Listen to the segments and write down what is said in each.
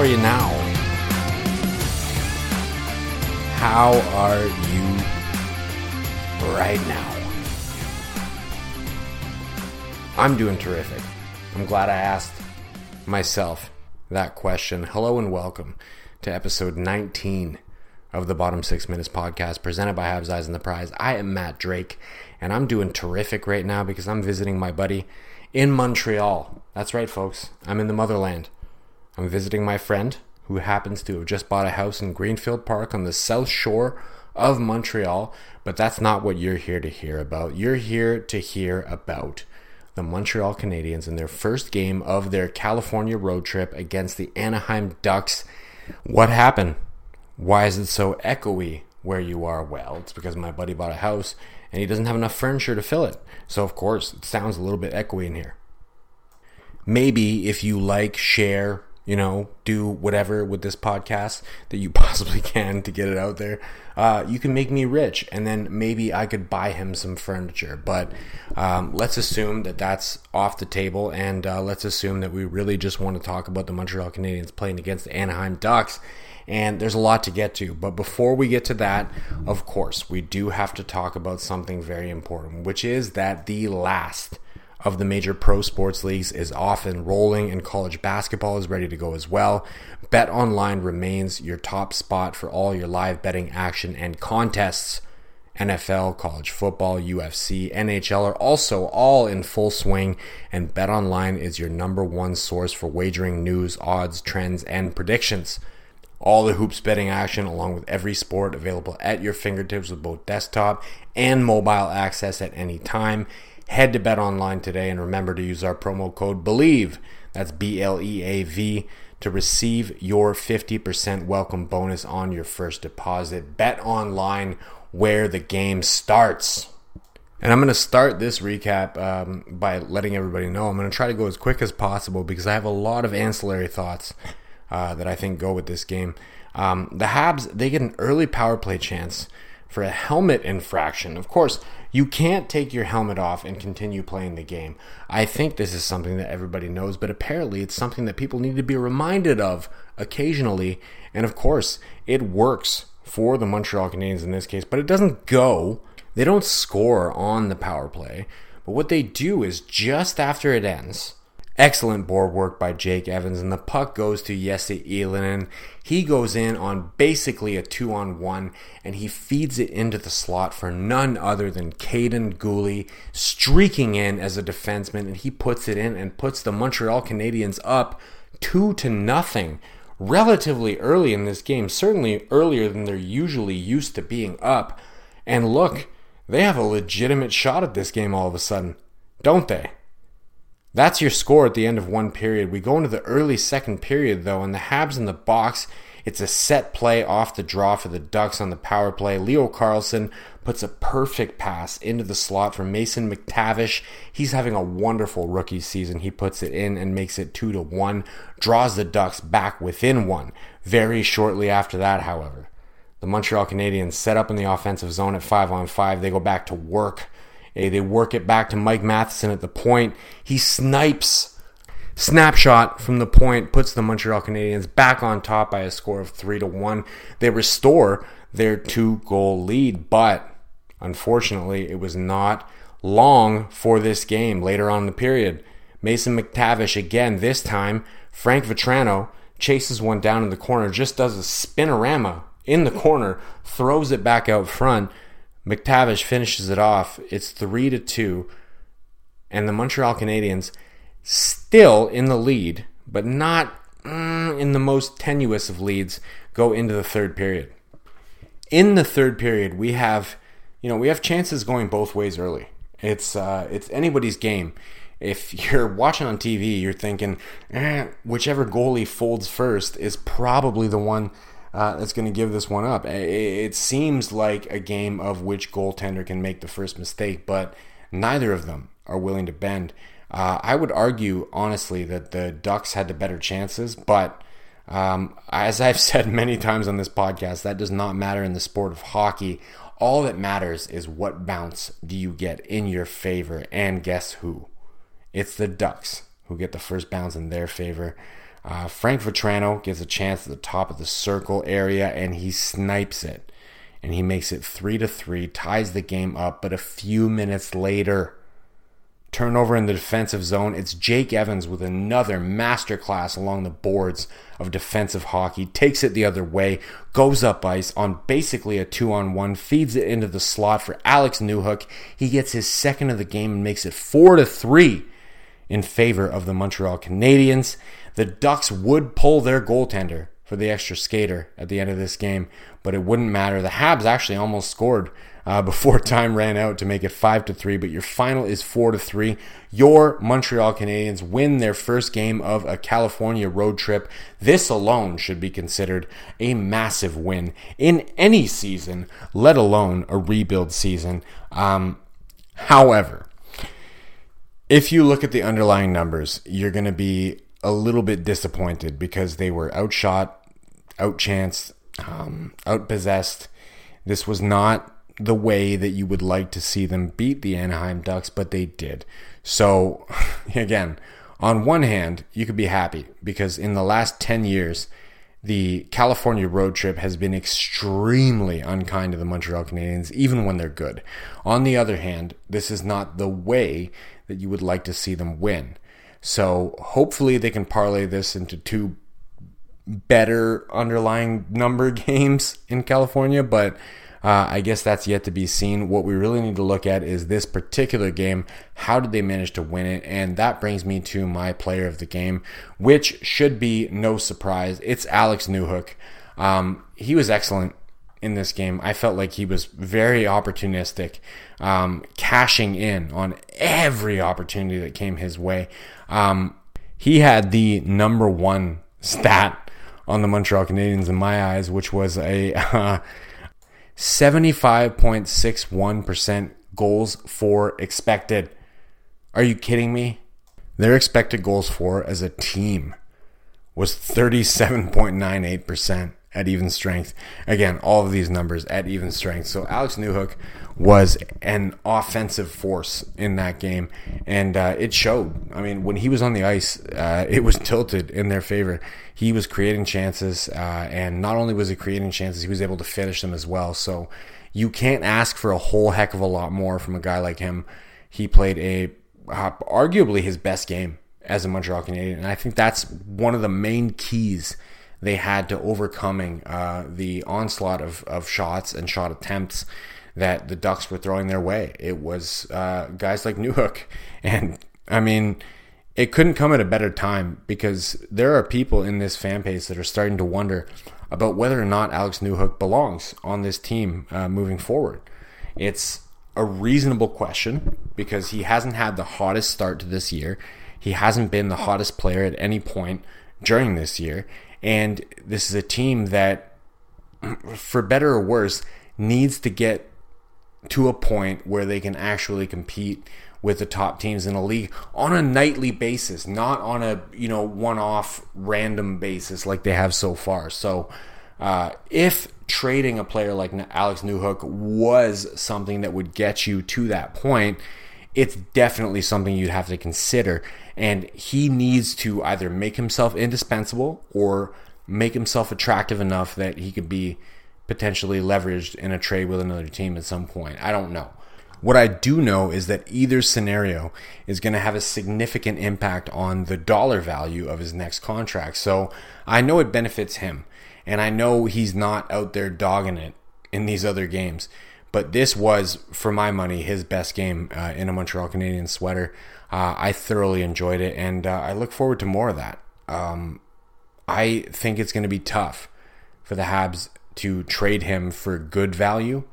Are you now? How are you right now? I'm doing terrific. I'm glad I asked myself that question. Hello and welcome to episode 19 of the Bottom Six Minutes podcast presented by Habs Eyes on the Prize. I am Matt Drake and I'm doing terrific right now because I'm visiting my buddy in Montreal. That's right, folks. I'm in the motherland. I'm visiting my friend who happens to have just bought a house in Greenfield Park on the south shore of Montreal, but that's not what you're here to hear about. You're here to hear about the Montreal Canadiens in their first game of their California road trip against the Anaheim Ducks. What happened? Why is it so echoey where you are? Well, it's because my buddy bought a house and he doesn't have enough furniture to fill it. So, of course, it sounds a little bit echoey in here. Maybe if you like, share, you know, do whatever with this podcast that you possibly can to get it out there. Uh, you can make me rich, and then maybe I could buy him some furniture. But um, let's assume that that's off the table, and uh, let's assume that we really just want to talk about the Montreal Canadiens playing against the Anaheim Ducks and there's a lot to get to. But before we get to that, of course, we do have to talk about something very important, which is that the last of the major pro sports leagues is off and rolling, and college basketball is ready to go as well. Bet Online remains your top spot for all your live betting action and contests. NFL, college football, UFC, NHL are also all in full swing, and BetOnline is your number one source for wagering news, odds, trends, and predictions. All the hoops betting action, along with every sport, available at your fingertips with both desktop and mobile access at any time. Head to Bet Online today and remember to use our promo code BLEAV, that's B L E A V, to receive your 50% welcome bonus on your first deposit. Bet Online, where the game starts. And I'm going to start this recap um, by letting everybody know I'm going to try to go as quick as possible because I have a lot of ancillary thoughts uh, that I think go with this game. Um, the Habs they get an early power play chance for a helmet infraction. Of course, you can't take your helmet off and continue playing the game. I think this is something that everybody knows, but apparently it's something that people need to be reminded of occasionally. And of course, it works for the Montreal Canadiens in this case, but it doesn't go. They don't score on the power play. But what they do is just after it ends, Excellent board work by Jake Evans, and the puck goes to Jesse Ylönen. He goes in on basically a two on one, and he feeds it into the slot for none other than Kaiden Guhle, streaking in as a defenseman, and he puts it in and puts the Montreal Canadiens up two to nothing relatively early in this game, certainly earlier than they're usually used to being up. And look, they have a legitimate shot at this game all of a sudden, don't they? That's your score at the end of one period. We go into the early second period, though, and the Habs in the box. It's a set play off the draw for the Ducks on the power play. Leo Carlsson puts a perfect pass into the slot for Mason McTavish. He's having a wonderful rookie season. He puts it in and makes it 2 to 1, draws the Ducks back within one. Very shortly after that, however, the Montreal Canadiens set up in the offensive zone at 5 on 5. They go back to work Eh, they work it back to Mike Matheson at the point. He snipes snapshot from the point, puts the Montreal Canadiens back on top by a score of three to one. They restore their two goal lead, but unfortunately, it was not long for this game later on in the period. Mason McTavish again, this time, Frank Vatrano chases one down in the corner, just does a spinorama in the corner, throws it back out front. McTavish finishes it off. It's three to two, and the Montreal Canadiens still in the lead, but not mm, in the most tenuous of leads. Go into the third period. In the third period, we have, you know, we have chances going both ways early. It's uh, it's anybody's game. If you're watching on TV, you're thinking, eh, whichever goalie folds first is probably the one uh, that's going to give this one up. It, seems like a game of which goaltender can make the first mistake, but neither of them are willing to bend. Uh, I would argue, honestly, that the Ducks had the better chances, but um, as I've said many times on this podcast, that does not matter in the sport of hockey. All that matters is what bounce do you get in your favor, and guess who? It's the Ducks who get the first bounce in their favor. Uh, Frank Vatrano gets a chance at the top of the circle area and he snipes it. And he makes it 3 to 3, ties the game up, but a few minutes later, turnover in the defensive zone. It's Jake Evans with another masterclass along the boards of defensive hockey. Takes it the other way, goes up ice on basically a two on one, feeds it into the slot for Alex Newhook. He gets his second of the game and makes it four to three in favor of the Montreal Canadiens. The Ducks would pull their goaltender for the extra skater at the end of this game, but it wouldn't matter. The Habs actually almost scored uh, before time ran out to make it five to three. But your final is four to three. Your Montreal Canadiens win their first game of a California road trip. This alone should be considered a massive win in any season, let alone a rebuild season. Um, however, if you look at the underlying numbers, you're going to be a little bit disappointed because they were outshot, outchanced, um, outpossessed. This was not the way that you would like to see them beat the Anaheim Ducks, but they did. So, again, on one hand, you could be happy because in the last 10 years, the California road trip has been extremely unkind to the Montreal Canadiens, even when they're good. On the other hand, this is not the way that you would like to see them win. So hopefully they can parlay this into two better underlying number games in California, but uh, I guess that's yet to be seen. What we really need to look at is this particular game. How did they manage to win it? And that brings me to my player of the game, which should be no surprise. It's Alex Newhook. Um, he was excellent in this game. I felt like he was very opportunistic, um, cashing in on every opportunity that came his way. Um, he had the number one stat on the Montreal Canadiens in my eyes, which was a uh, 75.61% goals for expected. Are you kidding me? Their expected goals for as a team was 37.98% at even strength. Again, all of these numbers at even strength. So Alex Newhook was an offensive force in that game, and uh, it showed. I mean, when he was on the ice, uh, it was tilted in their favor. He was creating chances, uh, and not only was he creating chances, he was able to finish them as well. So you can't ask for a whole heck of a lot more from a guy like him. He played a uh, arguably his best game as a Montreal Canadian, and I think that's one of the main keys they had to overcoming uh, the onslaught of, of shots and shot attempts that the Ducks were throwing their way. It was uh, guys like Newhook. And I mean, it couldn't come at a better time because there are people in this fan base that are starting to wonder about whether or not Alex Newhook belongs on this team uh, moving forward. It's a reasonable question because he hasn't had the hottest start to this year. He hasn't been the hottest player at any point during this year. And this is a team that, for better or worse, needs to get to a point where they can actually compete with the top teams in the league on a nightly basis, not on a you know one-off random basis like they have so far. So, uh, if trading a player like Alex Newhook was something that would get you to that point, it's definitely something you'd have to consider. And he needs to either make himself indispensable or make himself attractive enough that he could be potentially leveraged in a trade with another team at some point. I don't know. What I do know is that either scenario is going to have a significant impact on the dollar value of his next contract. So I know it benefits him. And I know he's not out there dogging it in these other games. But this was, for my money, his best game uh, in a Montreal Canadian sweater. Uh, I thoroughly enjoyed it, and uh, I look forward to more of that. Um, I think it's going to be tough for the Habs to trade him for good value.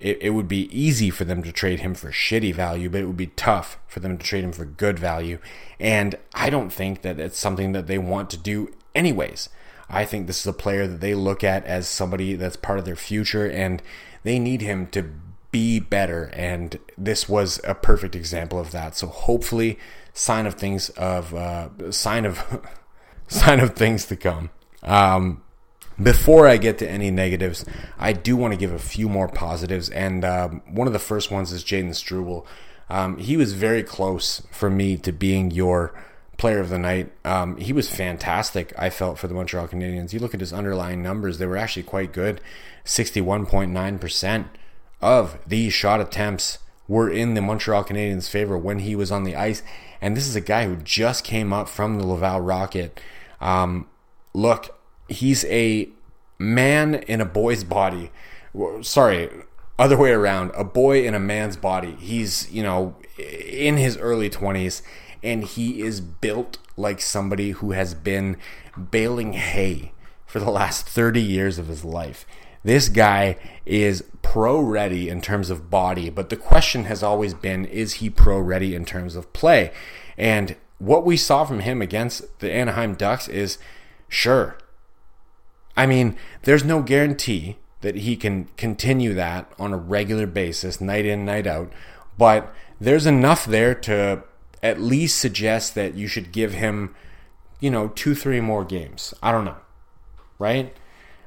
It, it would be easy for them to trade him for shitty value, but it would be tough for them to trade him for good value. And I don't think that it's something that they want to do, anyways. I think this is a player that they look at as somebody that's part of their future, and they need him to be better. And this was a perfect example of that. So hopefully, sign of things of uh, sign of sign of things to come. Um, before I get to any negatives, I do want to give a few more positives, and um, one of the first ones is Jayden Struble. Um, he was very close for me to being your player of the night. Um, he was fantastic, I felt, for the Montreal Canadiens. You look at his underlying numbers, they were actually quite good. 61.9% of these shot attempts were in the Montreal Canadiens' favor when he was on the ice. And this is a guy who just came up from the Laval Rocket. Um, look, he's a man in a boy's body. Sorry, other way around. A boy in a man's body. He's, you know, in his early 20s and he is built like somebody who has been baling hay for the last 30 years of his life. This guy is pro ready in terms of body, but the question has always been is he pro ready in terms of play? And what we saw from him against the Anaheim Ducks is sure. I mean, there's no guarantee that he can continue that on a regular basis, night in, night out, but there's enough there to at least suggest that you should give him, you know, two, three more games. I don't know. Right?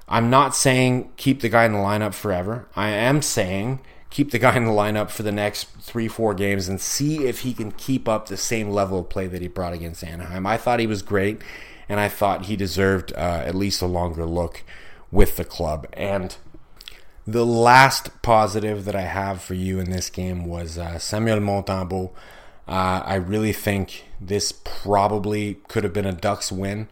I'm not saying keep the guy in the lineup forever. I am saying keep the guy in the lineup for the next three, four games and see if he can keep up the same level of play that he brought against Anaheim. I thought he was great, and I thought he deserved uh, at least a longer look with the club. And the last positive that I have for you in this game was uh, Samuel Montembeault. Uh, I really think this probably could have been a Ducks win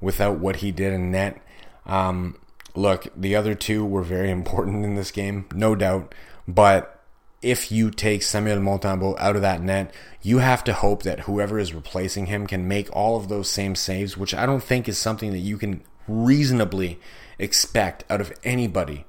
without what he did in net. Um, look, the other two were very important in this game, no doubt. But if you take Samuel Montembeault out of that net, you have to hope that whoever is replacing him can make all of those same saves, which I don't think is something that you can reasonably expect out of anybody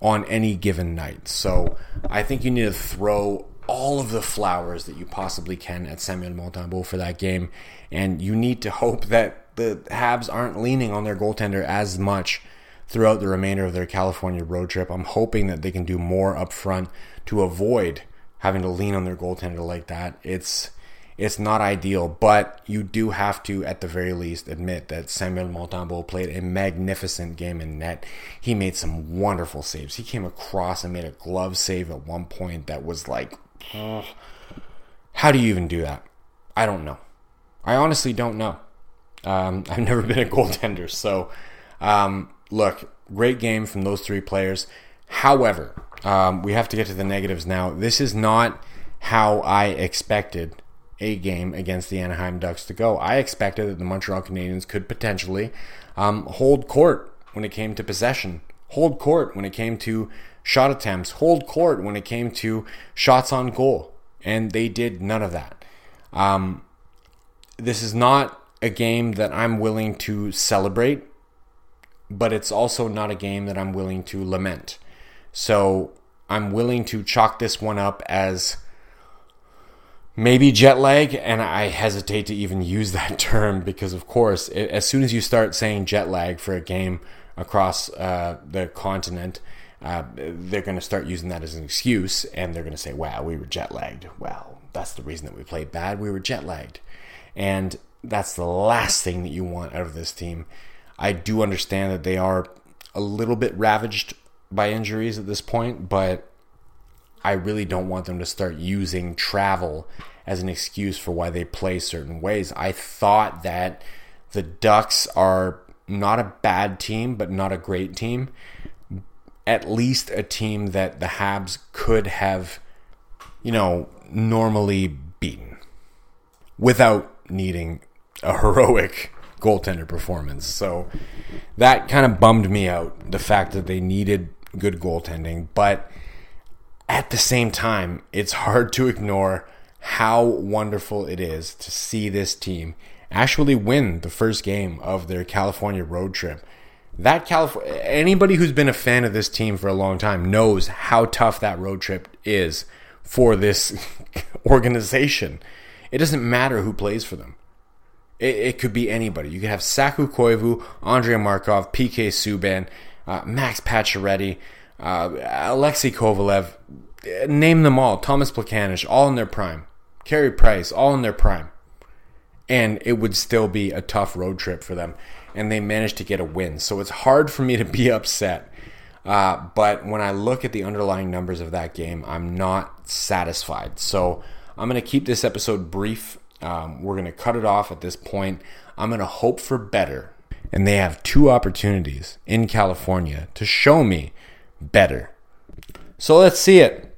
on any given night. So I think you need to throw all of the flowers that you possibly can at Samuel Montembeault for that game. And you need to hope that the Habs aren't leaning on their goaltender as much throughout the remainder of their California road trip. I'm hoping that they can do more up front to avoid having to lean on their goaltender like that. It's it's not ideal, but you do have to, at the very least, admit that Samuel Montembeault played a magnificent game in net. He made some wonderful saves. He came across and made a glove save at one point that was like, how do you even do that? I don't know. I honestly don't know. Um, I've never been a goaltender, so um, look, great game from those three players. However, um, we have to get to the negatives now. This is not how I expected a game against the Anaheim Ducks to go. I expected that the Montreal Canadiens could potentially um, hold court when it came to possession, hold court when it came to shot attempts, hold court when it came to shots on goal, and they did none of that. Um, this is not a game that I'm willing to celebrate but it's also not a game that I'm willing to lament. So I'm willing to chalk this one up as maybe jet lag, and I hesitate to even use that term because, of course, it, as soon as you start saying jet lag for a game across uh, the continent, uh, they're going to start using that as an excuse, and they're going to say, "Wow, we were jet lagged." Well, that's the reason that we played bad. We were jet lagged, and that's the last thing that you want out of this team. I do understand that they are a little bit ravaged by injuries at this point, but I really don't want them to start using travel as an excuse for why they play certain ways. I thought that the Ducks are not a bad team, but not a great team. At least a team that the Habs could have, you know, normally beaten without needing a heroic goaltender performance. So that kind of bummed me out, the fact that they needed good goaltending. But at the same time, it's hard to ignore how wonderful it is to see this team actually win the first game of their California road trip. That California anybody who's been a fan of this team for a long time knows how tough that road trip is for this organization. It doesn't matter who plays for them. It, it, could be anybody. You could have Saku Koivu, Andrei Markov, PK Subban, uh, Max Pacioretty, uh, Alexei Kovalev. Name them all. Thomas Plekanec, all in their prime. Carey Price, all in their prime. And it would still be a tough road trip for them. And they managed to get a win. So it's hard for me to be upset. Uh, but when I look at the underlying numbers of that game, I'm not satisfied. So I'm going to keep this episode brief Um, we're going to cut it off at this point. I'm going to hope for better. And they have two opportunities in California to show me better. So let's see it.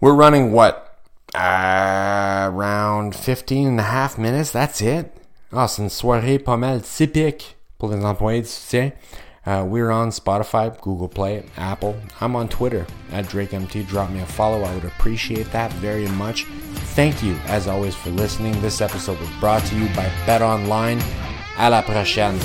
We're running what? Uh, around 15 and a half minutes. That's it. Ah, c'est une soirée pas mal typique pour les employés du. Uh, we're on Spotify, Google Play, Apple. I'm on Twitter at DrakeMT. Drop me a follow. I would appreciate that very much. Thank you, as always, for listening. This episode was brought to you by Bet Online. À la prochaine.